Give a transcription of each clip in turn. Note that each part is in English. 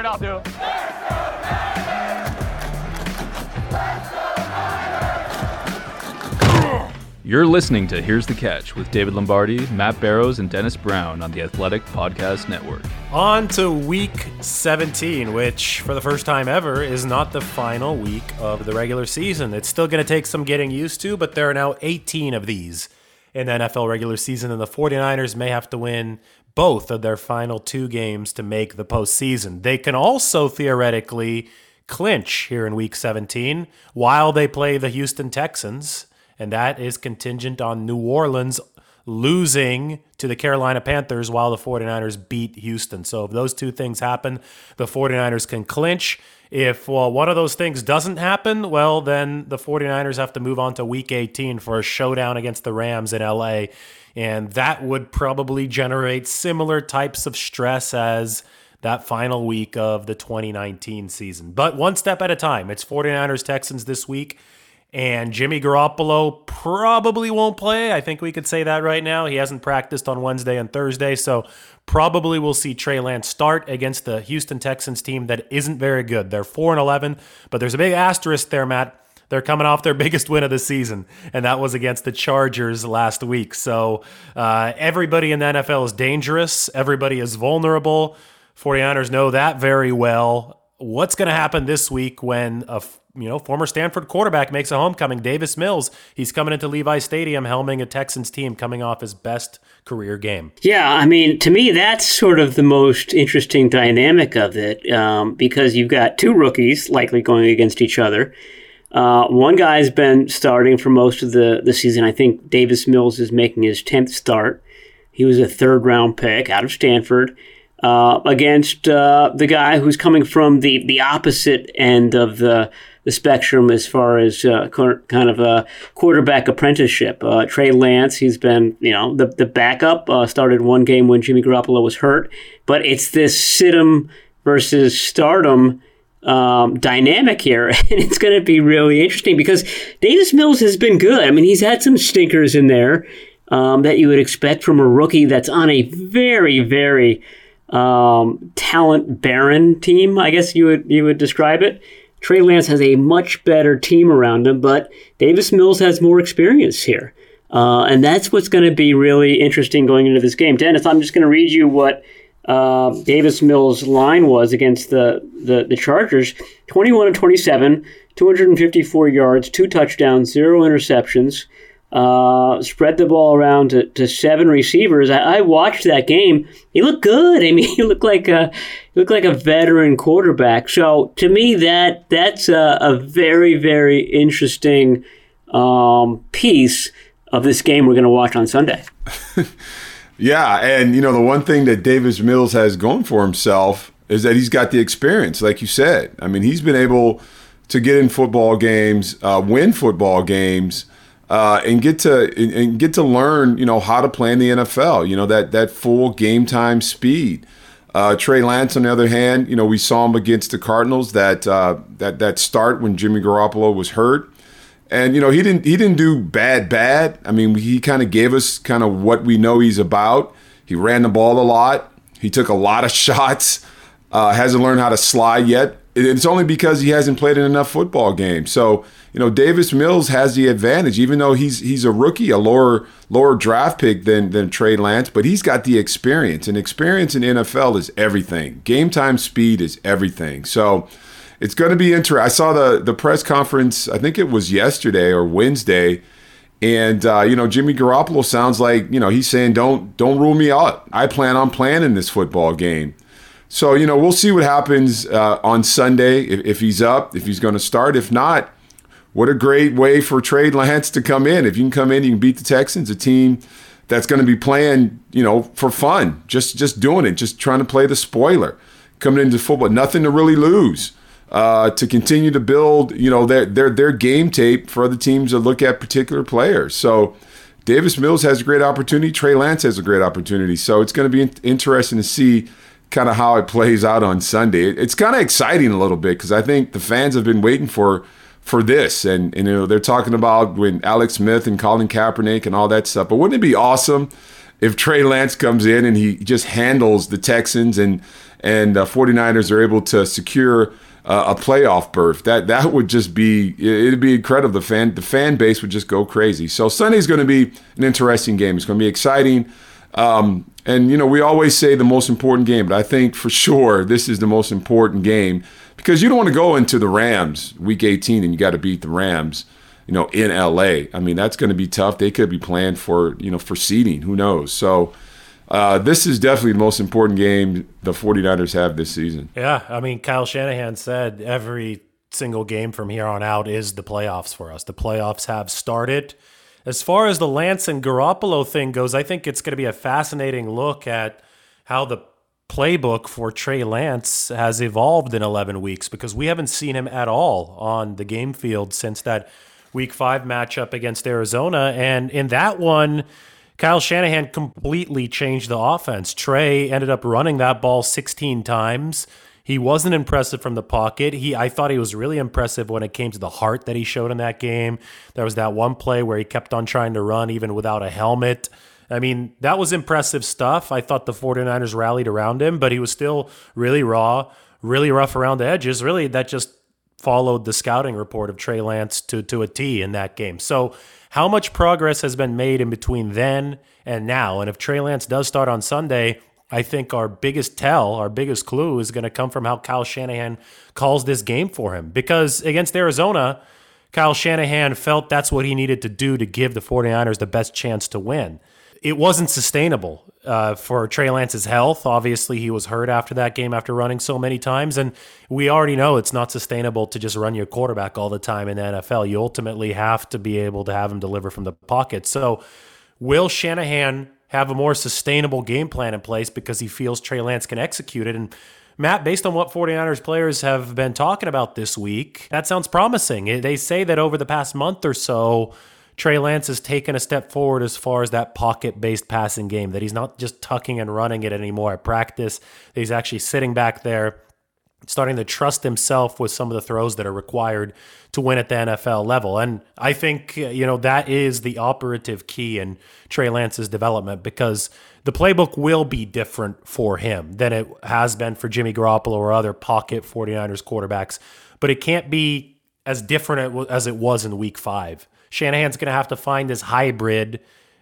scared, I'll do. You're listening to Here's the Catch with David Lombardi, Matt Barrows, and Dennis Brown on the Athletic Podcast Network. On to week 17, which for the first time ever is not the final week of the regular season. It's still going to take some getting used to, but there are now 18 of these in the NFL regular season, and the 49ers may have to win both of their final two games to make the postseason. They can also theoretically clinch here in week 17 while they play the Houston Texans and that is contingent on New Orleans losing to the Carolina Panthers while the 49ers beat Houston. So if those two things happen, the 49ers can clinch. If well, one of those things doesn't happen, well, then the 49ers have to move on to week 18 for a showdown against the Rams in LA. And that would probably generate similar types of stress as that final week of the 2019 season. But one step at a time. It's 49ers Texans this week. And Jimmy Garoppolo probably won't play. I think we could say that right now. He hasn't practiced on Wednesday and Thursday, so probably we'll see Trey Lance start against the Houston Texans team that isn't very good. They're 4 and 11, but there's a big asterisk there, Matt. They're coming off their biggest win of the season, and that was against the Chargers last week. So uh, everybody in the NFL is dangerous. Everybody is vulnerable. 49ers know that very well. What's going to happen this week when a you know, former Stanford quarterback makes a homecoming. Davis Mills, he's coming into Levi Stadium helming a Texans team coming off his best career game. Yeah, I mean, to me, that's sort of the most interesting dynamic of it um, because you've got two rookies likely going against each other. Uh, one guy's been starting for most of the, the season. I think Davis Mills is making his 10th start. He was a third round pick out of Stanford. Uh, against uh, the guy who's coming from the, the opposite end of the the spectrum as far as uh, kind of a quarterback apprenticeship. Uh, Trey Lance, he's been, you know, the, the backup, uh, started one game when Jimmy Garoppolo was hurt, but it's this sit versus stardom um, dynamic here, and it's going to be really interesting because Davis Mills has been good. I mean, he's had some stinkers in there um, that you would expect from a rookie that's on a very, very um, talent barren team. I guess you would you would describe it. Trey Lance has a much better team around him, but Davis Mills has more experience here. Uh, and that's what's going to be really interesting going into this game. Dennis, I'm just going to read you what uh, Davis Mills' line was against the, the, the Chargers 21 and 27, 254 yards, two touchdowns, zero interceptions uh, spread the ball around to, to seven receivers. I, I, watched that game. He looked good. I mean, he looked like a he looked like a veteran quarterback. So to me, that that's a, a very very interesting um, piece of this game we're going to watch on Sunday. yeah, and you know the one thing that Davis Mills has going for himself is that he's got the experience, like you said. I mean, he's been able to get in football games, uh, win football games uh, and get to and get to learn, you know, how to play in the NFL. You know that that full game time speed. Uh, Trey Lance, on the other hand, you know, we saw him against the Cardinals that uh, that that start when Jimmy Garoppolo was hurt, and you know he didn't he didn't do bad bad. I mean, he kind of gave us kind of what we know he's about. He ran the ball a lot. He took a lot of shots. Uh, hasn't learned how to slide yet. It's only because he hasn't played in enough football games. So you know, Davis Mills has the advantage, even though he's he's a rookie, a lower lower draft pick than than Trey Lance, but he's got the experience, and experience in NFL is everything. Game time speed is everything. So it's going to be interesting. I saw the the press conference. I think it was yesterday or Wednesday. And uh, you know, Jimmy Garoppolo sounds like you know he's saying, "Don't don't rule me out. I plan on playing in this football game." So you know, we'll see what happens uh, on Sunday if, if he's up, if he's going to start. If not, what a great way for Trey Lance to come in. If you can come in, you can beat the Texans, a team that's going to be playing, you know, for fun, just just doing it, just trying to play the spoiler, coming into football, nothing to really lose. Uh, to continue to build, you know, their their their game tape for other teams to look at particular players. So Davis Mills has a great opportunity. Trey Lance has a great opportunity. So it's going to be interesting to see kind of how it plays out on Sunday. It's kind of exciting a little bit because I think the fans have been waiting for for this. And, and, you know, they're talking about when Alex Smith and Colin Kaepernick and all that stuff. But wouldn't it be awesome if Trey Lance comes in and he just handles the Texans and and uh, 49ers are able to secure uh, a playoff berth, that that would just be it'd be incredible. The fan the fan base would just go crazy. So Sunday's going to be an interesting game. It's going to be exciting. Um, and you know we always say the most important game, but I think for sure this is the most important game because you don't want to go into the Rams week 18 and you got to beat the Rams you know, in LA. I mean, that's going to be tough. They could be playing for, you know, for seeding. Who knows? So uh, this is definitely the most important game the 49ers have this season. Yeah. I mean, Kyle Shanahan said every single game from here on out is the playoffs for us. The playoffs have started. As far as the Lance and Garoppolo thing goes, I think it's going to be a fascinating look at how the playbook for Trey Lance has evolved in 11 weeks because we haven't seen him at all on the game field since that week five matchup against Arizona. And in that one, Kyle Shanahan completely changed the offense. Trey ended up running that ball 16 times. He wasn't impressive from the pocket. He I thought he was really impressive when it came to the heart that he showed in that game. There was that one play where he kept on trying to run even without a helmet. I mean, that was impressive stuff. I thought the 49ers rallied around him, but he was still really raw, really rough around the edges. Really, that just followed the scouting report of Trey Lance to, to a T in that game. So, how much progress has been made in between then and now? And if Trey Lance does start on Sunday, I think our biggest tell, our biggest clue is going to come from how Kyle Shanahan calls this game for him. Because against Arizona, Kyle Shanahan felt that's what he needed to do to give the 49ers the best chance to win it wasn't sustainable uh, for Trey Lance's health. Obviously, he was hurt after that game after running so many times. And we already know it's not sustainable to just run your quarterback all the time in the NFL. You ultimately have to be able to have him deliver from the pocket. So, will Shanahan have a more sustainable game plan in place because he feels Trey Lance can execute it? And Matt, based on what 49ers players have been talking about this week, that sounds promising. They say that over the past month or so, Trey Lance has taken a step forward as far as that pocket based passing game, that he's not just tucking and running it anymore at practice, he's actually sitting back there, starting to trust himself with some of the throws that are required to win at the NFL level. And I think, you know, that is the operative key in Trey Lance's development because the playbook will be different for him than it has been for Jimmy Garoppolo or other pocket 49ers quarterbacks. But it can't be as different as it was in week five. Shanahan's going to have to find this hybrid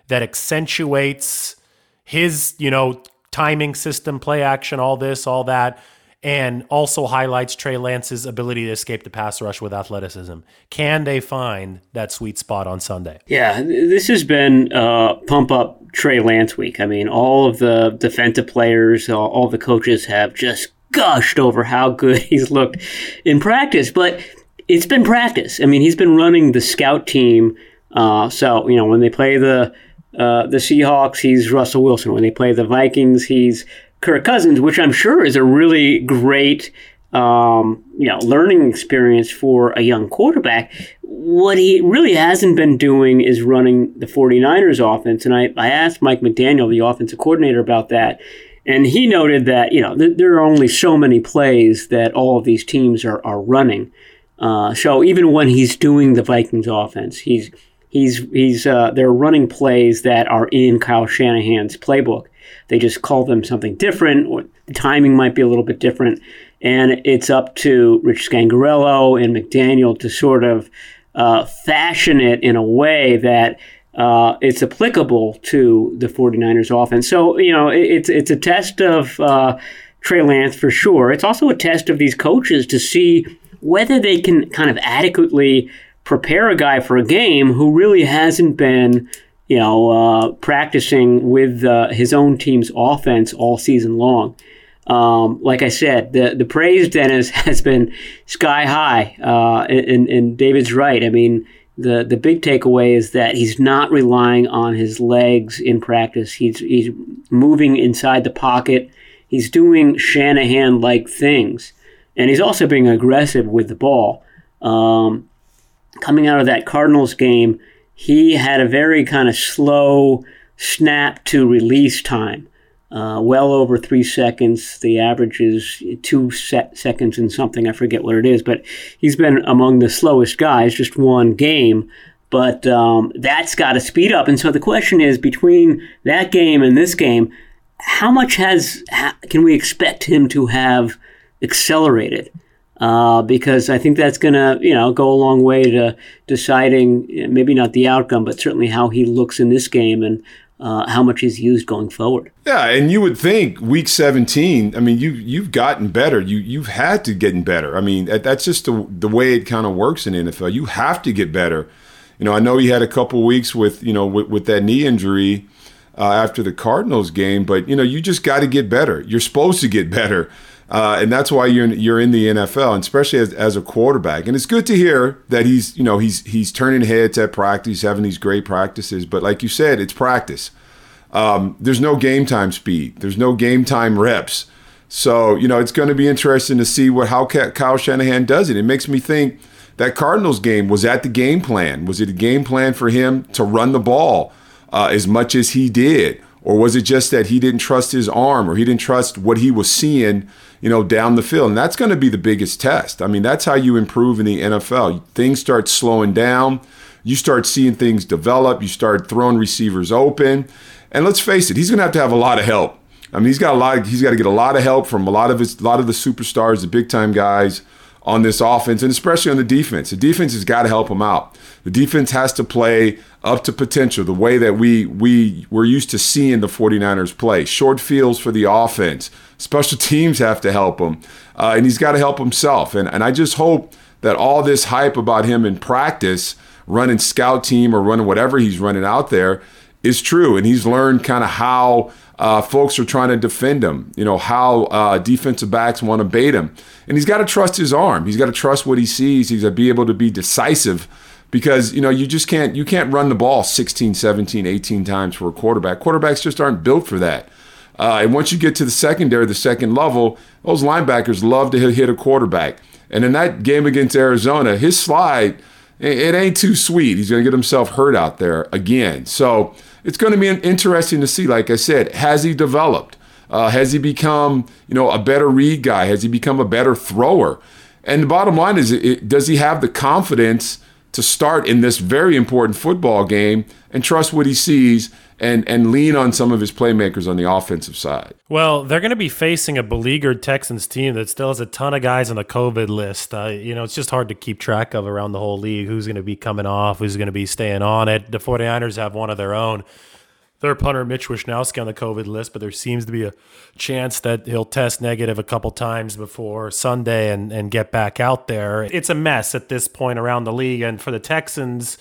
that accentuates his, you know, timing system, play action, all this, all that, and also highlights Trey Lance's ability to escape the pass rush with athleticism. Can they find that sweet spot on Sunday? Yeah, this has been uh, pump up Trey Lance week. I mean, all of the defensive players, all, all the coaches have just gushed over how good he's looked in practice. But it's been practice. I mean, he's been running the scout team. Uh, so you know, when they play the uh, the Seahawks, he's Russell Wilson. When they play the Vikings, he's Kirk Cousins, which I'm sure is a really great um, you know learning experience for a young quarterback. What he really hasn't been doing is running the 49ers offense. And I, I asked Mike McDaniel, the offensive coordinator, about that. And he noted that, you know, th- there are only so many plays that all of these teams are, are running. Uh, so even when he's doing the Vikings offense, he's he's he's uh, they're running plays that are in Kyle Shanahan's playbook. They just call them something different, or the timing might be a little bit different, and it's up to Rich Scangarello and McDaniel to sort of uh, fashion it in a way that. Uh, it's applicable to the 49ers offense. So, you know, it, it's, it's a test of uh, Trey Lance for sure. It's also a test of these coaches to see whether they can kind of adequately prepare a guy for a game who really hasn't been, you know, uh, practicing with uh, his own team's offense all season long. Um, like I said, the the praise Dennis has been sky high, uh, and, and David's right. I mean, the the big takeaway is that he's not relying on his legs in practice. He's he's moving inside the pocket. He's doing Shanahan like things and he's also being aggressive with the ball. Um, coming out of that Cardinals game, he had a very kind of slow snap to release time, uh, well over three seconds. The average is two se- seconds and something. I forget what it is, but he's been among the slowest guys. Just one game, but um, that's got to speed up. And so the question is between that game and this game, how much has can we expect him to have accelerated? Uh, because I think that's going to, you know, go a long way to deciding maybe not the outcome, but certainly how he looks in this game and uh, how much he's used going forward. Yeah, and you would think week 17. I mean, you you've gotten better. You you've had to get better. I mean, that's just the the way it kind of works in NFL. You have to get better. You know, I know he had a couple weeks with you know with, with that knee injury uh, after the Cardinals game, but you know, you just got to get better. You're supposed to get better. Uh, and that's why you're in, you're in the NFL, and especially as, as a quarterback. And it's good to hear that he's you know he's he's turning heads at practice, having these great practices. But like you said, it's practice. Um, there's no game time speed. There's no game time reps. So you know it's going to be interesting to see what how Kyle Shanahan does it. It makes me think that Cardinals game was that the game plan? Was it a game plan for him to run the ball uh, as much as he did? Or was it just that he didn't trust his arm or he didn't trust what he was seeing, you know, down the field? And that's going to be the biggest test. I mean, that's how you improve in the NFL. Things start slowing down. You start seeing things develop. You start throwing receivers open. And let's face it, he's going to have to have a lot of help. I mean, he's got a lot. Of, he's got to get a lot of help from a lot of his, a lot of the superstars, the big time guys on this offense, and especially on the defense. The defense has got to help him out. The defense has to play up to potential, the way that we we we're used to seeing the 49ers play. Short fields for the offense. Special teams have to help him, uh, and he's got to help himself. And and I just hope that all this hype about him in practice, running scout team or running whatever he's running out there, is true, and he's learned kind of how uh, folks are trying to defend him. You know how uh, defensive backs want to bait him, and he's got to trust his arm. He's got to trust what he sees. He's got to be able to be decisive because you know you just can't you can't run the ball 16 17 18 times for a quarterback quarterbacks just aren't built for that uh, and once you get to the secondary the second level those linebackers love to hit, a quarterback and in that game against arizona his slide it, it ain't too sweet he's going to get himself hurt out there again so it's going to be interesting to see. Like I said, has he developed? Uh, has he become, you know, a better read guy? Has he become a better thrower? And the bottom line is, it, does he have the confidence to start in this very important football game and trust what he sees and and lean on some of his playmakers on the offensive side. Well, they're going to be facing a beleaguered Texans team that still has a ton of guys on the COVID list. Uh, you know, it's just hard to keep track of around the whole league who's going to be coming off, who's going to be staying on it. The 49ers have one of their own. Their punter Mitch Wishnowsky on the COVID list, but there seems to be a chance that he'll test negative a couple times before Sunday and, and get back out there. It's a mess at this point around the league. And for the Texans,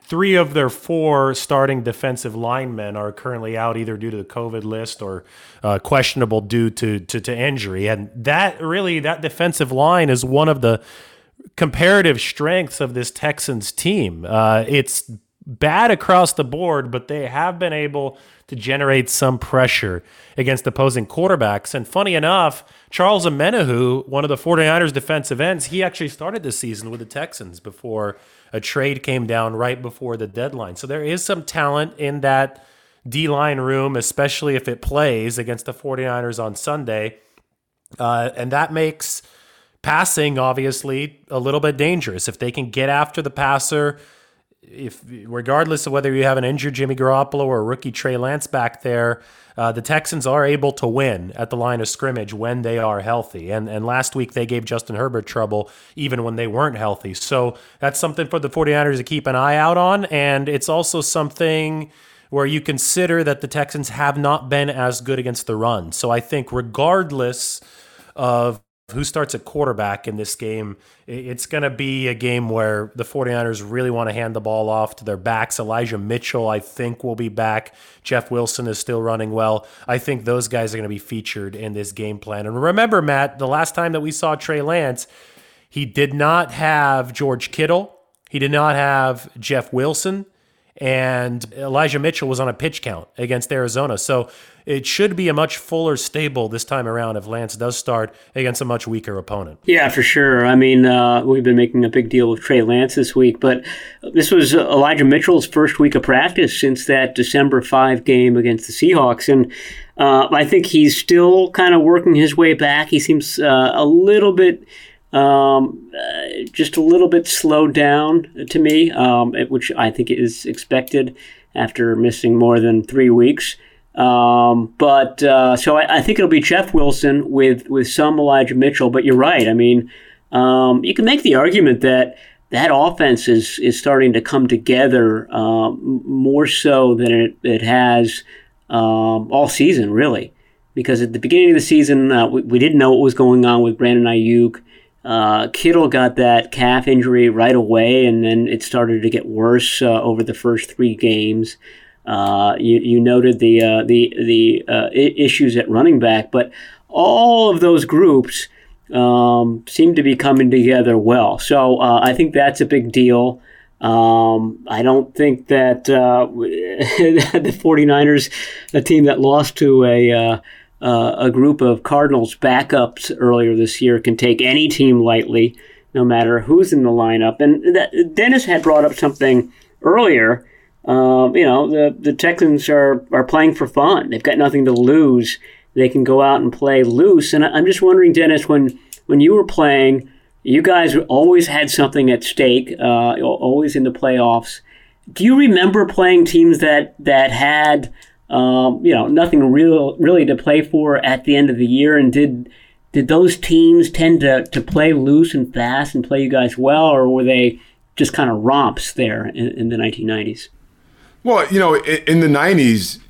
three of their four starting defensive linemen are currently out either due to the COVID list or uh, questionable due to, to, to injury. And that really, that defensive line is one of the comparative strengths of this Texans team. Uh, it's bad across the board, but they have been able to generate some pressure against opposing quarterbacks. And funny enough, Charles Omenihu, one of the 49ers defensive ends, he actually started this season with the Texans before a trade came down right before the deadline. So there is some talent in that D line room, especially if it plays against the 49ers on Sunday. Uh, and that makes passing, obviously, a little bit dangerous. If they can get after the passer, if regardless of whether you have an injured Jimmy Garoppolo or a rookie Trey Lance back there, uh, the Texans are able to win at the line of scrimmage when they are healthy. And and last week they gave Justin Herbert trouble even when they weren't healthy. So that's something for the 49ers to keep an eye out on. And it's also something where you consider that the Texans have not been as good against the run. So I think regardless of who starts at quarterback in this game, it's going to be a game where the 49ers really want to hand the ball off to their backs. Elijah Mitchell, I think, will be back. Jeff Wilson is still running well. I think those guys are going to be featured in this game plan. And remember, Matt, the last time that we saw Trey Lance, he did not have George Kittle, he did not have Jeff Wilson and Elijah Mitchell was on a pitch count against Arizona. So it should be a much fuller stable this time around if Lance does start against a much weaker opponent. Yeah, for sure. I mean, uh, we've been making a big deal with Trey Lance this week, but this was Elijah Mitchell's first week of practice since that December 5 game against the Seahawks. And uh, I think he's still kind of working his way back. He seems uh, a little bit um, uh, just a little bit slowed down to me, um, which I think is expected after missing more than three weeks. Um, but uh, so I, I, think it'll be Jeff Wilson with with some Elijah Mitchell. But you're right. I mean, um, you can make the argument that that offense is is starting to come together um, more so than it, it has um, all season, really. Because at the beginning of the season, uh, we, we, didn't know what was going on with Brandon Aiyuk. Uh, Kittle got that calf injury right away, and then it started to get worse uh, over the first three games. Uh, you, you noted the uh, the the uh, issues at running back, but all of those groups um, seem to be coming together well. So uh, I think that's a big deal. Um, I don't think that the 49ers, a team that lost to a uh, a group of Cardinals backups earlier this year, can take any team lightly, no matter who's in the lineup. And that, Dennis had brought up something earlier um, you know, the, the Texans are, are playing for fun. They've got nothing to lose. They can go out and play loose. And I'm just wondering, Dennis, when, when you were playing, you guys always had something at stake, uh, always in the playoffs. Do you remember playing teams that, that had, um, you know, nothing real, really to play for at the end of the year? And did, did those teams tend to, to play loose and fast and play you guys well, or were they just kind of romps there in, in the 1990s? Well, you know, in the 90s,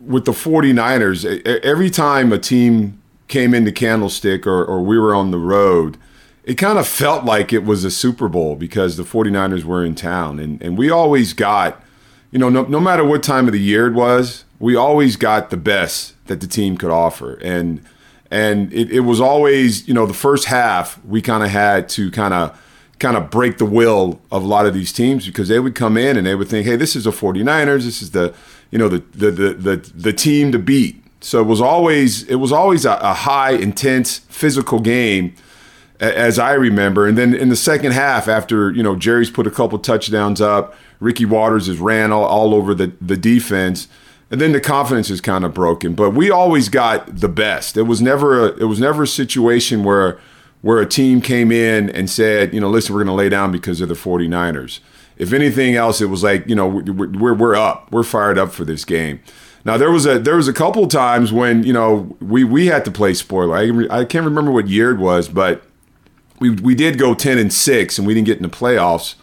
with the 49ers, every time a team came into Candlestick or, or we were on the road, it kind of felt like it was a Super Bowl because the 49ers were in town. And, and we always got, you know, no, no matter what time of the year it was, we always got the best that the team could offer. And and it, it was always, you know, the first half we kind of had to kind of kind of break the will of a lot of these teams because they would come in and they would think, hey, this is the 49ers, this is the, you know, the the the the, the team to beat. So it was always it was always a, a high, intense, physical game, as I remember. And then in the second half, after you know Jerry's put a couple touchdowns up, Ricky Watters has ran all, all over the the defense. And then the confidence is kind of broken, but we always got the best. It was never a, it was never a situation where where a team came in and said, you know, listen, we're going to lay down because of the 49ers. If anything else, it was like, you know, we're, we're up. We're fired up for this game. Now there was a there was a couple times when you know we we had to play spoiler. I, I can't remember what year it was, but we we did go ten and six, and we didn't get in the playoffs.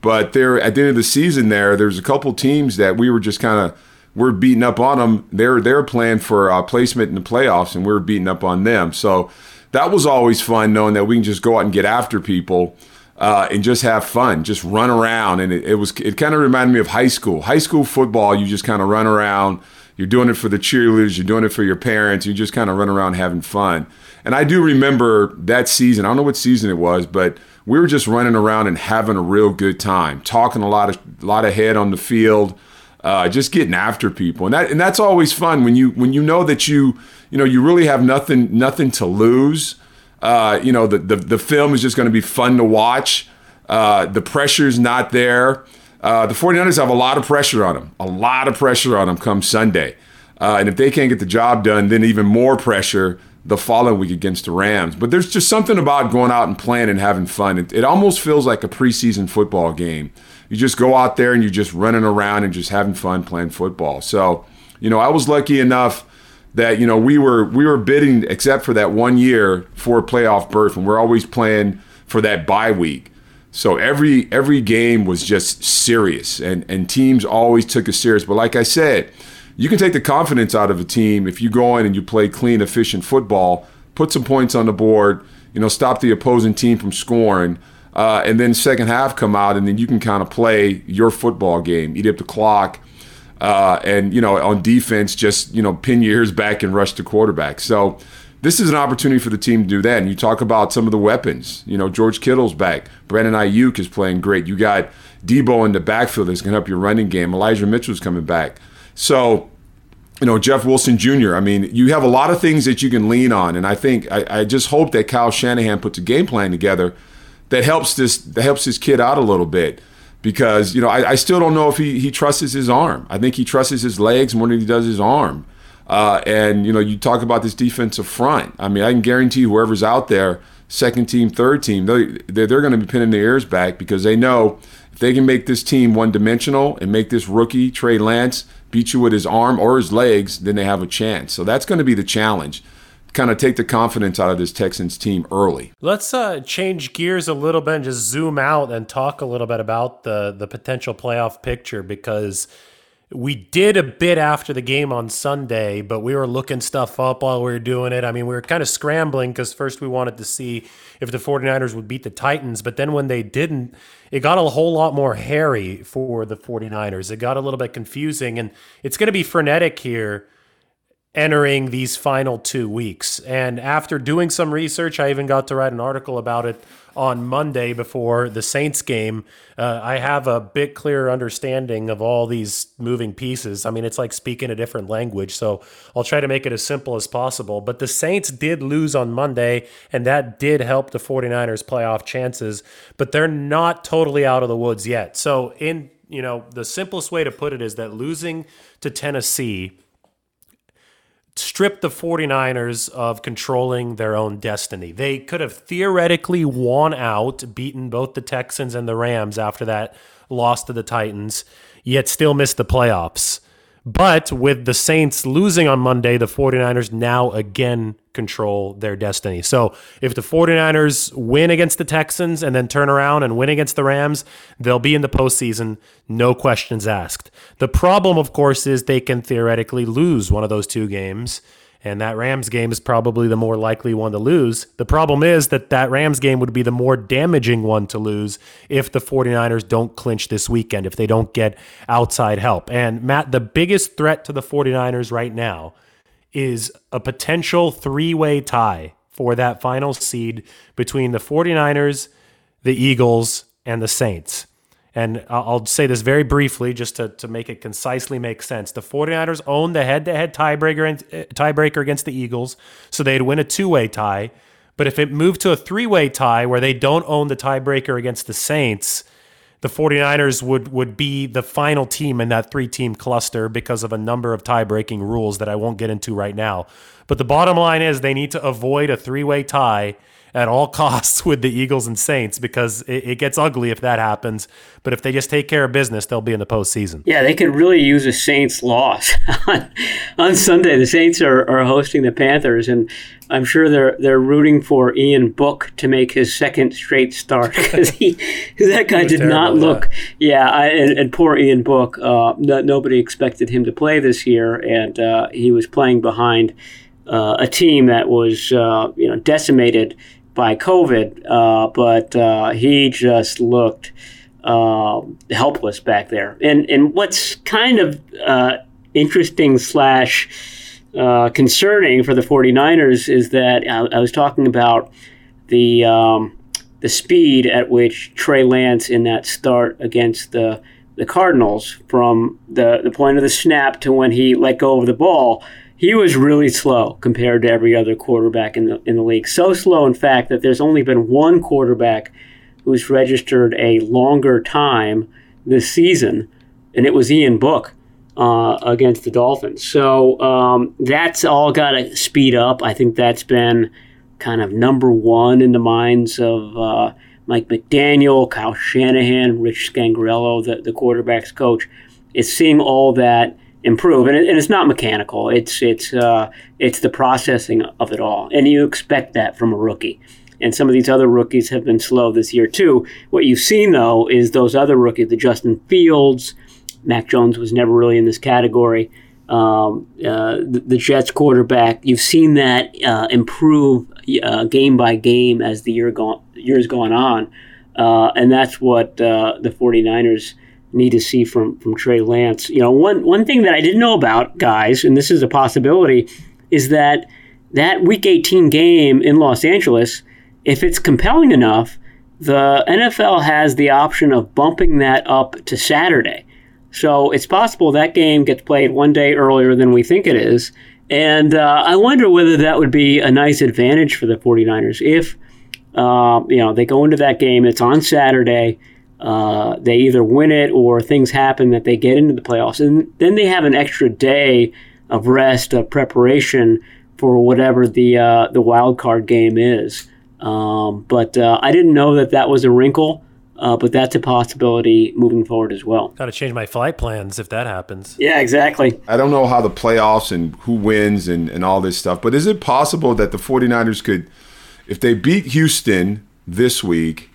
But there at the end of the season, there there's a couple teams that we were just kind of we're beating up on them. They're they're playing for uh, placement in the playoffs, and we we're beating up on them. So that was always fun knowing that we can just go out and get after people uh, and just have fun, just run around. And it, it was it kind of reminded me of high school. High school football, you just kind of run around. You're doing it for the cheerleaders. You're doing it for your parents. You just kind of run around having fun. And I do remember that season. I don't know what season it was, but we were just running around and having a real good time, talking a lot of a lot of head on the field, uh, just getting after people. And that and that's always fun when you when you know that you you know, you really have nothing nothing to lose. Uh, you know, the, the, the film is just going to be fun to watch. Uh, the pressure's not there. Uh, the 49ers have a lot of pressure on them, a lot of pressure on them come Sunday. Uh, and if they can't get the job done, then even more pressure the following week against the Rams. But there's just something about going out and playing and having fun. It, it almost feels like a preseason football game. You just go out there and you're just running around and just having fun playing football. So, you know, I was lucky enough that you know we were we were bidding except for that one year for a playoff berth, and we're always playing for that bye week. So every every game was just serious, and and teams always took it serious. But like I said, you can take the confidence out of a team if you go in and you play clean, efficient football, put some points on the board, you know, stop the opposing team from scoring. Uh, and then second half come out, and then you can kind of play your football game, eat up the clock, uh, and you know on defense just you know pin your ears back and rush the quarterback. So this is an opportunity for the team to do that. And you talk about some of the weapons. You know George Kittle's back. Brandon Aiyuk is playing great. You got Deebo in the backfield that's going to help your running game. Elijah Mitchell's coming back. So you know Jeff Wilson Jr. I mean, you have a lot of things that you can lean on, and I think I, I just hope that Kyle Shanahan puts a game plan together that helps this that helps this kid out a little bit because you know I, I, still don't know if he he trusts his arm. I think he trusts his legs more than he does his arm. Uh, and you know, you talk about this defensive front. I mean, I can guarantee whoever's out there, second team, third team, they, they're, they're going to be pinning their ears back because they know if they can make this team one dimensional and make this rookie, Trey Lance, beat you with his arm or his legs, then they have a chance. So that's going to be the challenge. Kind of take the confidence out of this Texans team early. Let's uh, change gears a little bit and just zoom out and talk a little bit about the the potential playoff picture because we did a bit after the game on Sunday, but we were looking stuff up while we were doing it. I mean, we were kind of scrambling because first we wanted to see if the 49ers would beat the Titans, but then when they didn't, it got a whole lot more hairy for the 49ers. It got a little bit confusing, and it's going to be frenetic here entering these final two weeks. And after doing some research, I even got to write an article about it on Monday before the Saints game. Uh, I have a bit clearer understanding of all these moving pieces. I mean, it's like speaking a different language, so I'll try to make it as simple as possible. But the Saints did lose on Monday, and that did help the 49ers' playoff chances, but they're not totally out of the woods yet. So, in you know, the simplest way to put it is that losing to Tennessee stripped the 49ers of controlling their own destiny. They could have theoretically won out, beaten both the Texans and the Rams after that loss to the Titans, yet still missed the playoffs. But with the Saints losing on Monday, the 49ers now again control their destiny. So if the 49ers win against the Texans and then turn around and win against the Rams, they'll be in the postseason, no questions asked. The problem, of course, is they can theoretically lose one of those two games and that Rams game is probably the more likely one to lose. The problem is that that Rams game would be the more damaging one to lose if the 49ers don't clinch this weekend, if they don't get outside help. And Matt, the biggest threat to the 49ers right now is a potential three way tie for that final seed between the 49ers, the Eagles, and the Saints. And I'll say this very briefly just to, to make it concisely make sense. The 49ers own the head to head tiebreaker eh, tiebreaker against the Eagles, so they'd win a two way tie. But if it moved to a three way tie where they don't own the tiebreaker against the Saints, the 49ers would, would be the final team in that three team cluster because of a number of tie breaking rules that I won't get into right now. But the bottom line is they need to avoid a three way tie at all costs with the Eagles and Saints because it, it, gets ugly if that happens. But if they just take care of business, they'll be in the postseason. Yeah, they could really use a Saints loss on, on Sunday. The Saints are, are hosting the Panthers, and I'm sure they're they're rooting for Ian Book to make his second straight start because he that guy did not look. Yeah, yeah I, and, and, poor Ian Book. Uh, no, nobody expected him to play this year, and uh, he was playing behind. Uh, a team that was, uh, you know, decimated by COVID, uh, but uh, he just looked uh, helpless back there. And and what's kind of uh, interesting slash uh, concerning for the 49ers is that I, I was talking about the um, the speed at which Trey Lance in that start against the the Cardinals from the, the point of the snap to when he let go of the ball he was really slow compared to every other quarterback in the in the league. So slow, in fact, that there's only been one quarterback who's registered a longer time this season, and it was Ian Book uh, against the Dolphins. So um, that's all got to speed up. I think that's been kind of number one in the minds of uh, Mike McDaniel, Kyle Shanahan, Rich Scangarello, the, the quarterback's coach. Is seeing all that improve, and, it, and it's not mechanical. It's it's uh, it's the processing of it all, and you expect that from a rookie. And some of these other rookies have been slow this year too. What you've seen though is those other rookies, the Justin Fields, Mac Jones was never really in this category. Um, uh, the, the, Jets quarterback, you've seen that uh, improve uh, game by game as the year go- years going on. Uh, and that's what uh, the 49ers need to see from from Trey Lance. You know, one one thing that I didn't know about, guys, and this is a possibility, is that that Week 18 game in Los Angeles, if it's compelling enough, the NFL has the option of bumping that up to Saturday. So it's possible that game gets played one day earlier than we think it is. And uh, I wonder whether that would be a nice advantage for the 49ers if, uh, you know, they go into that game, it's on Saturday, uh, they either win it or things happen that they get into the playoffs, and then they have an extra day of rest, of preparation for whatever the uh, the wild card game is. Um, but uh, I didn't know that that was a wrinkle. Uh, but that's a possibility moving forward as well. Got to change my flight plans if that happens. Yeah, exactly. I don't know how the playoffs and who wins and, and all this stuff, but is it possible that the 49ers could, if they beat Houston this week,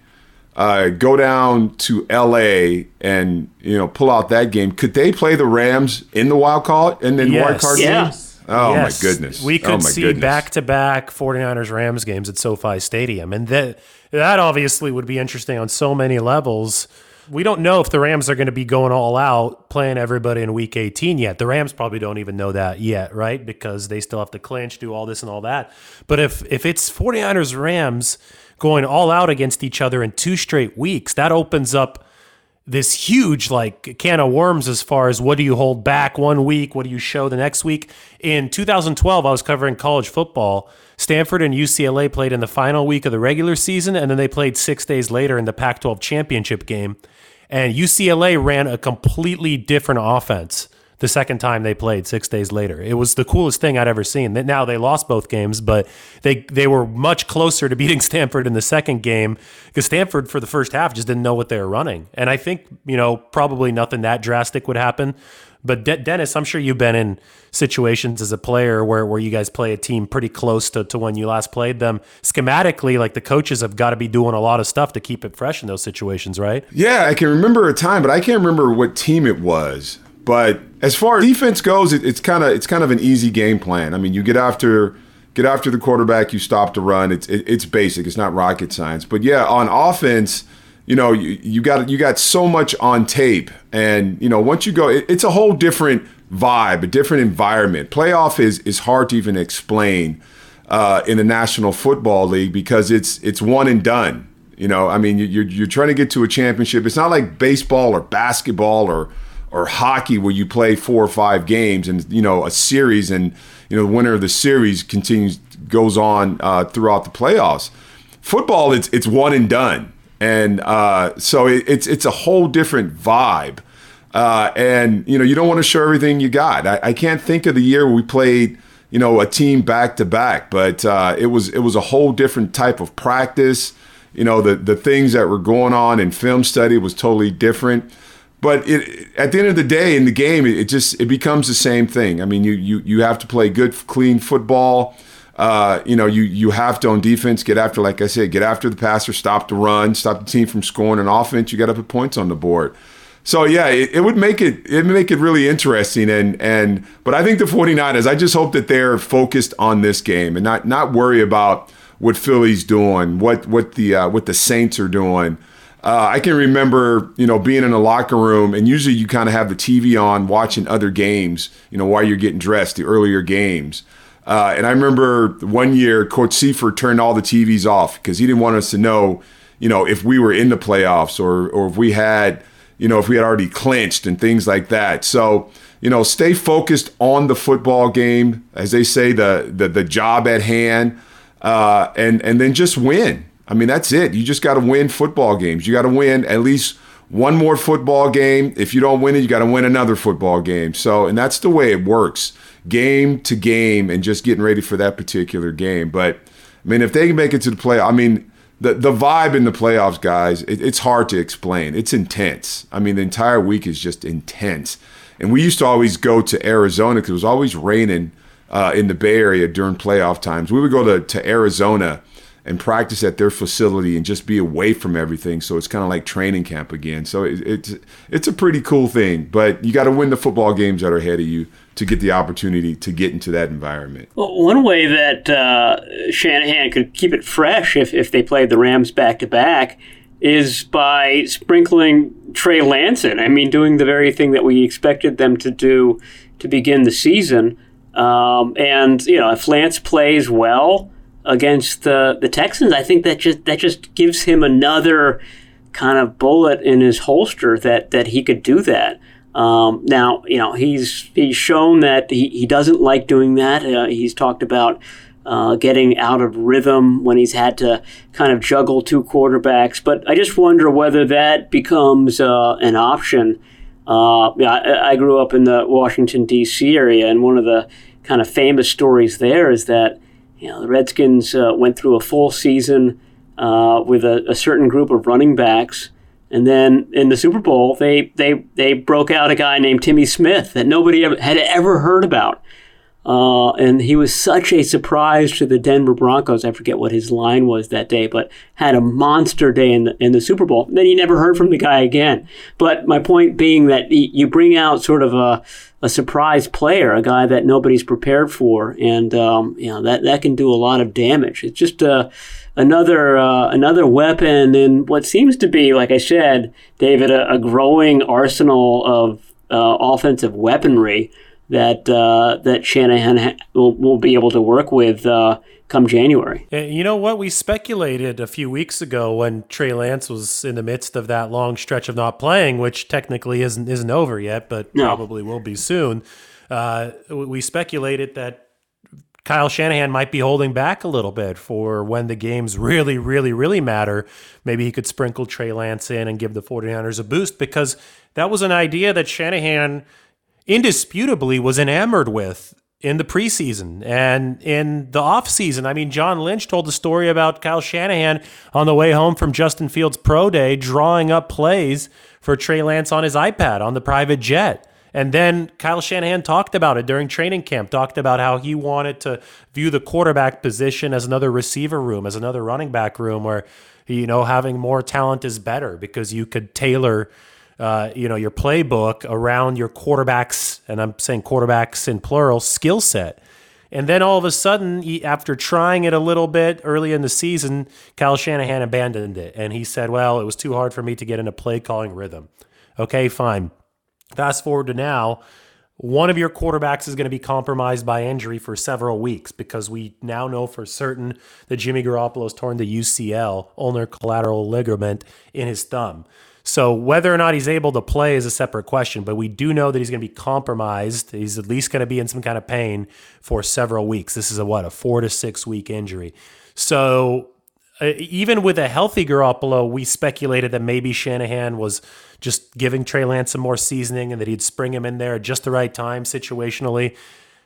uh, go down to LA and you know pull out that game? Could they play the Rams in the wild card and then Yes. wild card Yeah. game? Oh Yes. my goodness! We oh could my see back to back 49ers Rams games at SoFi Stadium. And that that obviously would be interesting on so many levels. We don't know if the Rams are going to be going all out playing everybody in week 18 yet. The Rams probably don't even know that yet, right? Because they still have to clinch, do all this and all that. But if if it's 49ers Rams going all out against each other in two straight weeks, that opens up this huge like can of worms as far as what do you hold back one week, what do you show the next week. In 2012, I was covering college football. Stanford and UCLA played in the final week of the regular season, and then they played six days later in the Pac 12 championship game. And UCLA ran a completely different offense the second time they played six days later. It was the coolest thing I'd ever seen. Now they lost both games, but they they were much closer to beating Stanford in the second game because Stanford for the first half just didn't know what they were running. And I think you know probably nothing that drastic would happen. But De- Dennis, I'm sure you've been in situations as a player where, where you guys play a team pretty close to, to when you last played them. Schematically, like the coaches have got to be doing a lot of stuff to keep it fresh in those situations, right? Yeah, I can remember a time, but I can't remember what team it was. But as far as defense goes, it, it's kind of it's kind of an easy game plan. I mean, you get after get after the quarterback, you stop the run. It's it, it's basic. It's not rocket science. But yeah, on offense, you know, you, you got you got so much on tape, and you know, once you go, it, it's a whole different vibe, a different environment. Playoff is is hard to even explain uh, in the National Football League because it's it's one and done. You know, I mean, you- you're you're trying to get to a championship. It's not like baseball or basketball or or hockey where you play four or five games and you know a series and you know the winner of the series continues goes on uh, throughout the playoffs. Football, it's it's one and done, and uh, so it, it's it's a whole different vibe. Uh, and you know you don't want to show everything you got. I, I can't think of the year we played you know a team back to back, but uh, it was it was a whole different type of practice. You know the the things that were going on in film study was totally different. But it, at the end of the day, in the game, it, just it becomes the same thing. I mean, you you you have to play good, clean football. Uh, you know, you you have to on defense get after, like I said, get after the passer, stop the run, stop the team from scoring. On offense, you got to put points on the board. So yeah, it, it would make it it make it really interesting and and but I think the 49ers, I just hope that they're focused on this game and not not worry about what Philly's doing, what what the uh, what the Saints are doing. Uh, I can remember, you know, being in a locker room, and usually you kind of have the TV on, watching other games, you know, while you're getting dressed, the earlier games. Uh, and I remember one year, Coach Seifert turned all the TVs off because he didn't want us to know, you know, if we were in the playoffs or or if we had, you know, if we had already clinched and things like that. So, you know, stay focused on the football game, as they say, the the, the job at hand, uh, and and then just win. I mean, that's it. You just got to win football games. You got to win at least one more football game. If you don't win it, you got to win another football game. So, and that's the way it works, game to game, and just getting ready for that particular game. But I mean, if they can make it to the play, I mean, the the vibe in the playoffs, guys, it, it's hard to explain. It's intense. I mean, the entire week is just intense. And we used to always go to Arizona because it was always raining uh, in the Bay Area during playoff times. We would go to, to Arizona and practice at their facility and just be away from everything. So it's kind of like training camp again. So it, it's it's a pretty cool thing, but you got to win the football games that are ahead of you to get the opportunity to get into that environment. Well, one way that uh, Shanahan could keep it fresh if, if they played the Rams back to back is by sprinkling Trey Lance in. I mean, doing the very thing that we expected them to do to begin the season. Um, and you know, if Lance plays well against the the Texans, I think that just that just gives him another kind of bullet in his holster that that he could do that. Um, now, you know, he's he's shown that he, he doesn't like doing that. Uh, he's talked about uh, getting out of rhythm when he's had to kind of juggle two quarterbacks. But I just wonder whether that becomes uh, an option. Uh, yeah, I, I grew up in the Washington D.C. area, and one of the kind of famous stories there is that You know, the Redskins uh, went through a full season uh, with a, a, certain group of running backs, and then in the Super Bowl, they they they broke out a guy named Timmy Smith that nobody had ever heard about. Uh, and he was such a surprise to the Denver Broncos. I forget what his line was that day, but had a monster day in the, in the Super Bowl. Then you never heard from the guy again. But my point being that you bring out sort of a, a surprise player, a guy that nobody's prepared for, and um, you know that that can do a lot of damage. It's just uh, another uh, another weapon in what seems to be, like I said, David, a, a growing arsenal of uh, offensive weaponry that uh, that Shanahan ha- will, will be able to work with uh, come January. You know what? We speculated a few weeks ago when Trey Lance was in the midst of that long stretch of not playing, which technically isn't isn't over yet, but no. probably will be soon. Uh, we speculated that Kyle Shanahan might be holding back a little bit for when the games really, really, really matter. Maybe he could sprinkle Trey Lance in and give the 49ers a boost because that was an idea that Shanahan – indisputably was enamored with in the preseason and in the offseason. I mean, John Lynch told the story about Kyle Shanahan on the way home from Justin Fields' pro day, drawing up plays for Trey Lance on his iPad on the private jet. And then Kyle Shanahan talked about it during training camp, talked about how he wanted to view the quarterback position as another receiver room, as another running back room where, you know, having more talent is better because you could tailor uh, you know, your playbook around your quarterbacks, and I'm saying quarterbacks in plural, skill set. And then all of a sudden, after trying it a little bit early in the season, Kyle Shanahan abandoned it. And he said, well, it was too hard for me to get in a play calling rhythm. Okay, fine. Fast forward to now, one of your quarterbacks is going to be compromised by injury for several weeks because we now know for certain that Jimmy Garoppolo has torn the UCL, ulnar collateral ligament, in his thumb. So whether or not he's able to play is a separate question, but we do know that he's going to be compromised. He's at least going to be in some kind of pain for several weeks. This is a what a four to six week injury. So uh, even with a healthy Garoppolo, we speculated that maybe Shanahan was just giving Trey Lance some more seasoning and that he'd spring him in there at just the right time situationally.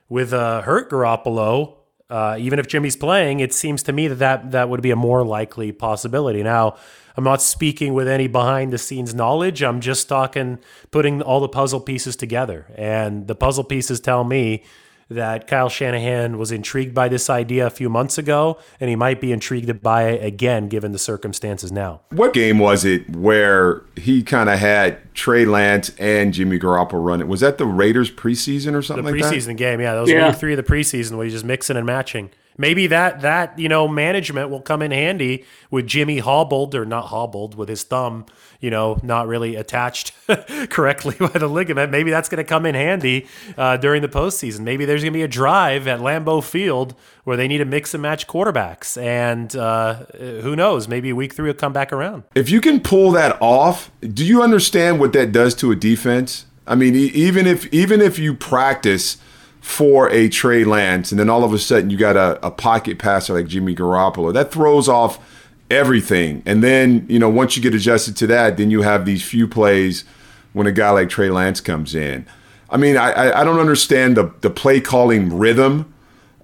With a hurt Garoppolo, uh, even if Jimmy's playing, it seems to me that, that that would be a more likely possibility. Now, I'm not speaking with any behind the scenes knowledge. I'm just talking, putting all the puzzle pieces together. And the puzzle pieces tell me that Kyle Shanahan was intrigued by this idea a few months ago, and he might be intrigued by it again given the circumstances now. What game was it where he kind of had Trey Lance and Jimmy Garoppolo run it? Was that the Raiders preseason or something the like that? preseason game, yeah. That was yeah. week three of the preseason where he's just mixing and matching maybe that that you know management will come in handy with Jimmy hobbled or not hobbled with his thumb, you know, not really attached correctly by the ligament. Maybe that's going to come in handy uh, during the postseason. Maybe there's going to be a drive at Lambeau Field where they need to mix and match quarterbacks, and uh, who knows? Maybe week three will come back around. If you can pull that off, do you understand what that does to a defense? I mean, even if even if you practice for a Trey Lance, and then all of a sudden you got a, a pocket passer like Jimmy Garoppolo. That throws off everything. And then, you know, once you get adjusted to that, then you have these few plays when a guy like Trey Lance comes in. I mean, I, I don't understand the, the play calling rhythm.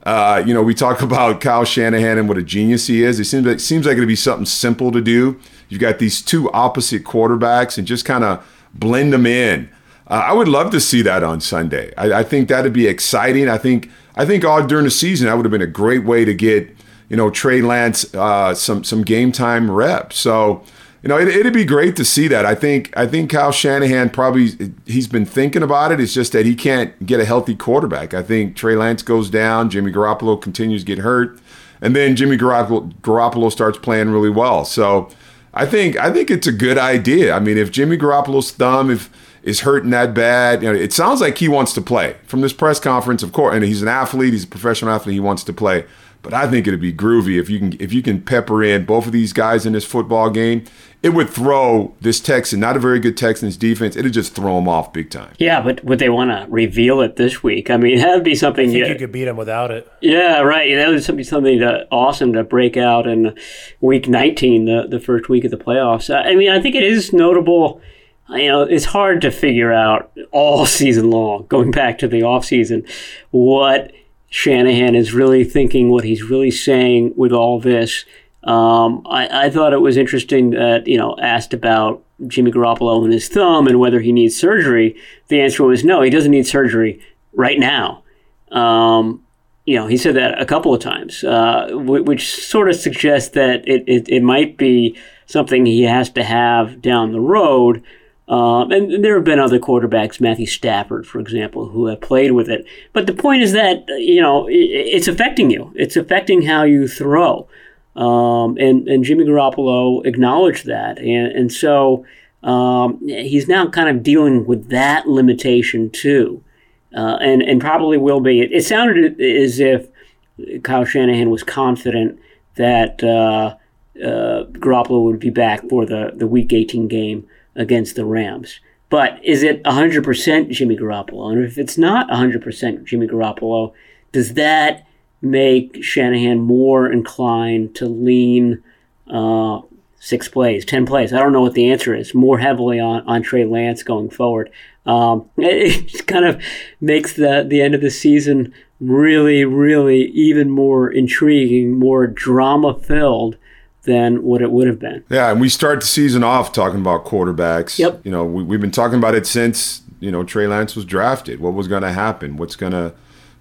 Uh, you know, we talk about Kyle Shanahan and what a genius he is. It seems like, it seems like it'd be something simple to do. You've got these two opposite quarterbacks and just kind of blend them in. Uh, I would love to see that on Sunday. I, I, think that'd be exciting. I think I think all during the season that would have been a great way to get you know Trey Lance uh, some some game time reps. So you know it, would be great to see that. I think I think Kyle Shanahan probably he's been thinking about it. It's just that he can't get a healthy quarterback. I think Trey Lance goes down, Jimmy Garoppolo continues to get hurt, and then Jimmy Garoppolo, Garoppolo starts playing really well. So I think I think it's a good idea. I mean, if Jimmy Garoppolo's thumb if is hurting that bad. You know, it sounds like he wants to play from this press conference, of course. And he's an athlete; he's a professional athlete. He wants to play. But I think it'd be groovy if you can if you can pepper in both of these guys in this football game. It would throw this Texan, not a very good Texans defense. It'd just throw them off big time. Yeah, but would they want to reveal it this week? I mean, that'd be something. I think you, you could beat them without it. Yeah, right. That would be something to, awesome to break out in week 19, the the first week of the playoffs. I mean, I think it is notable you know, it's hard to figure out all season long, going back to the off season, what Shanahan is really thinking what he's really saying with all this. Um, I, I thought it was interesting that, you know, asked about Jimmy Garoppolo and his thumb and whether he needs surgery. The answer was no, he doesn't need surgery right now. Um, you know, he said that a couple of times, uh, which sort of suggests that it, it, it, might be something he has to have down the road. Um, and there have been other quarterbacks, Matthew Stafford, for example, who have played with it. But the point is that, you know, it, it's affecting you. It's affecting how you throw. Um, and, and Jimmy Garoppolo acknowledged that. And, and so um, he's now kind of dealing with that limitation too uh, and and probably will be. It, it, sounded as if Kyle Shanahan was confident that uh, uh, Garoppolo would be back for the the Week 18 game against the Rams. But is it 100% Jimmy Garoppolo? And if it's not 100% Jimmy Garoppolo, does that make Shanahan more inclined to lean uh, six plays, 10 plays? I don't know what the answer is. More heavily on, on Trey Lance going forward. Um, it kind of makes the, the end of the season really, really even more intriguing, more drama filled than what it would have been. Yeah, and we start the season off talking about quarterbacks. Yep. You know, we, have been talking about it since you know Trey Lance was drafted. What was going to happen? What's going to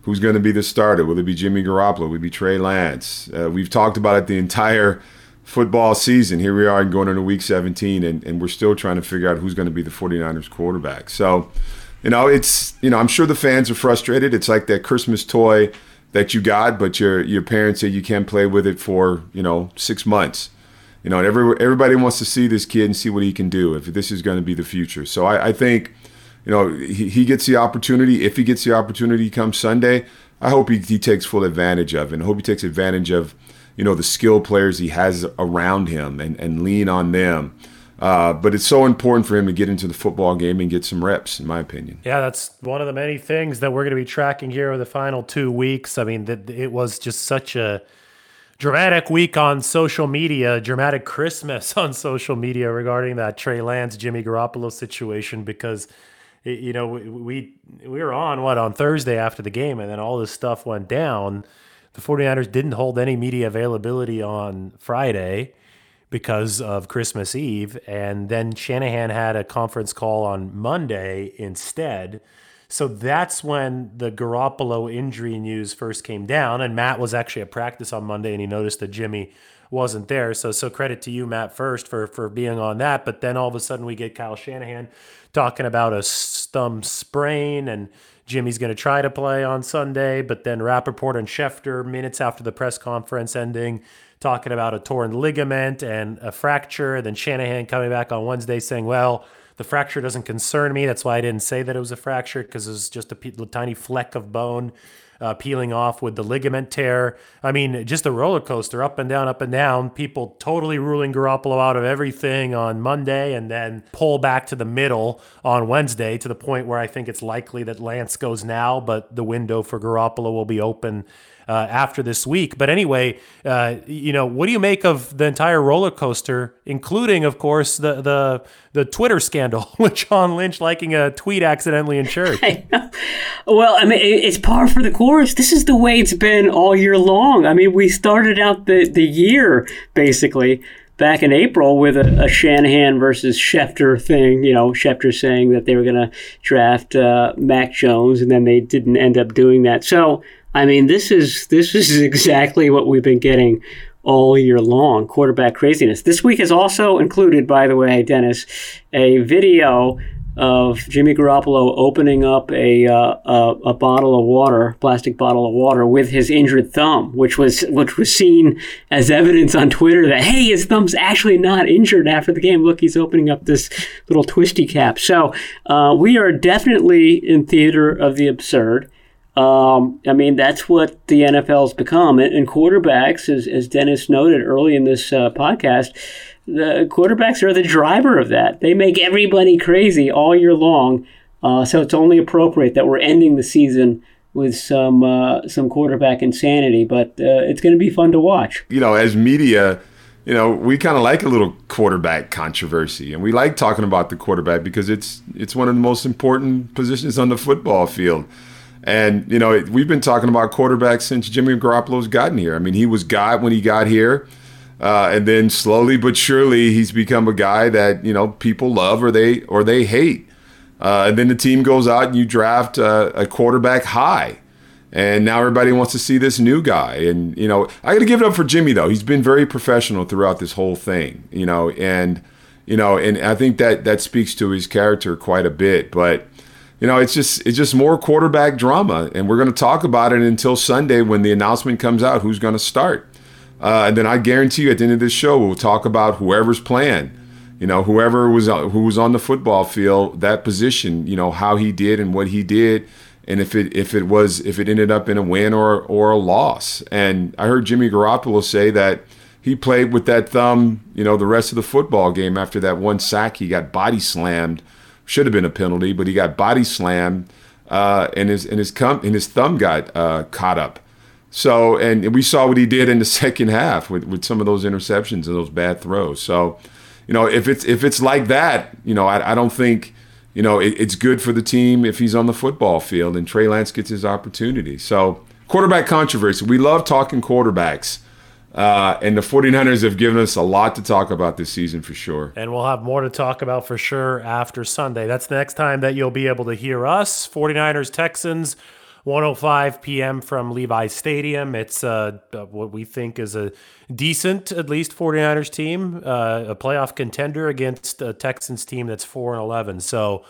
Who's going to be the starter? Will it be Jimmy Garoppolo? Will it be Trey Lance? Uh, we've talked about it the entire football season. Here we are going into week 17, and, and we're still trying to figure out who's going to be the 49ers quarterback. So, you know, it's, you know, I'm sure the fans are frustrated. It's like that Christmas toy that you got, but your your parents say you can't play with it for, you know, six months. You know, and every, everybody wants to see this kid and see what he can do if this is going to be the future. So I, I think, you know, he, he gets the opportunity. If he gets the opportunity come Sunday, I hope he, he takes full advantage of it. And I hope he takes advantage of – you know the skill players he has around him and, and lean on them. Uh, but it's so important for him to get into the football game and get some reps, in my opinion. Yeah, that's one of the many things that we're going to be tracking here over the final two weeks. I mean, that it was just such a dramatic week on social media, dramatic Christmas on social media regarding that Trey Lance, Jimmy Garoppolo situation because. you know, we, we we were on what on Thursday after the game, and then all this stuff went down the 49ers didn't hold any media availability on Friday because of Christmas Eve. And then Shanahan had a conference call on Monday instead. So that's when the Garoppolo injury news first came down. And Matt was actually at practice on Monday and he noticed that Jimmy wasn't there. So so credit to you, Matt, first for for being on that. But then all of a sudden we get Kyle Shanahan talking about a thumb sprain and Jimmy's going to try to play on Sunday, but then Rapoport and Schefter, minutes after the press conference ending, talking about a torn ligament and a fracture. Then Shanahan coming back on Wednesday saying, well, the fracture doesn't concern me. That's why I didn't say that it was a fracture because it was just a tiny fleck of bone uh, peeling off with the ligament tear. I mean, just a roller coaster, up and down, up and down. People totally ruling Garoppolo out of everything on Monday and then pull back to the middle on Wednesday to the point where I think it's likely that Lance goes now, but the window for Garoppolo will be open uh, after this week. But anyway, uh, you know, what do you make of the entire roller coaster, including, of course, the the the Twitter scandal with John Lynch liking a tweet accidentally in church? well, I mean, it's par for the course. This is the way it's been all year long. I mean, we started out the the year basically back in April with a, a, Shanahan versus Schefter thing. You know, Schefter saying that they were going to draft uh, Mac Jones, and then they didn't end up doing that. So I mean, this is this is exactly what we've been getting all year long. Quarterback craziness. This week has also included, by the way, Dennis, a video of Jimmy Garoppolo opening up a, uh, a, a bottle of water, plastic bottle of water, with his injured thumb, which was which was seen as evidence on Twitter that hey, his thumb's actually not injured after the game. Look, he's opening up this little twisty cap. So uh, we are definitely in theater of the absurd. Um, I mean, that's what the NFL's become. And, quarterbacks, as, as Dennis noted early in this uh, podcast, the quarterbacks are the driver of that. They make everybody crazy all year long. Uh, so it's only appropriate that we're ending the season with some uh, some quarterback insanity. But uh, it's going to be fun to watch. You know, as media, you know, we kind of like a little quarterback controversy, and we like talking about the quarterback because it's it's one of the most important positions on the football field. And you know, we've been talking about quarterbacks since Jimmy Garoppolo's gotten here. I mean, he was God when he got here, uh, and then slowly but surely he's become a guy that you know people love or they or they hate. Uh, and then the team goes out and you draft uh, a quarterback high. And now everybody wants to see this new guy. And, you know, I got to give it up for Jimmy, though. He's been very professional throughout this whole thing, you know, and, you know, and I think that that speaks to his character quite a bit. But, you know, it's just it's just more quarterback drama, and we're going to talk about it until Sunday when the announcement comes out who's going to start. Uh, and then I guarantee you, at the end of this show, we'll talk about whoever's playing. You know, whoever was who was on the football field, that position. You know how he did and what he did, and if it if it was if it ended up in a win or or a loss. And I heard Jimmy Garoppolo say that he played with that thumb, you know, the rest of the football game after that one sack he got body slammed. Should have been a penalty, but he got body slammed, uh, and his and his cum and his thumb got uh, caught up. So and we saw what he did in the second half with, with some of those interceptions and those bad throws. So, you know, if it's if it's like that, you know, I, I don't think you know, it, it's good for the team if he's on the football field and Trey Lance gets his opportunity. So, quarterback controversy. We love talking quarterbacks. Uh, and the 49ers have given us a lot to talk about this season for sure. And we'll have more to talk about for sure after Sunday. That's the next time that you'll be able to hear us. 49ers Texans 105 p.m. from Levi Stadium. It's uh, what we think is a decent, at least 49ers team, uh, a playoff contender against a Texans team that's 4 and 11. So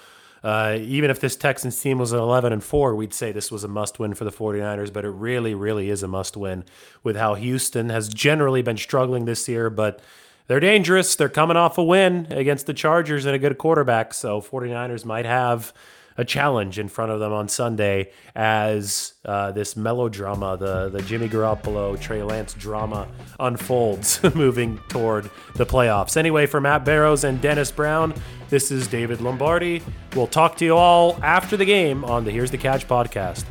uh, even if this Texans team was an 11 and 4, we'd say this was a must win for the 49ers, but it really, really is a must win with how Houston has generally been struggling this year. But they're dangerous. They're coming off a win against the Chargers and a good quarterback. So 49ers might have a challenge in front of them on Sunday as uh, this melodrama, the the Jimmy Garoppolo Trey Lance drama unfolds, moving toward the playoffs. Anyway, for Matt Barrows and Dennis Brown, this is David Lombardi. We'll talk to you all after the game on the Here's the Catch podcast.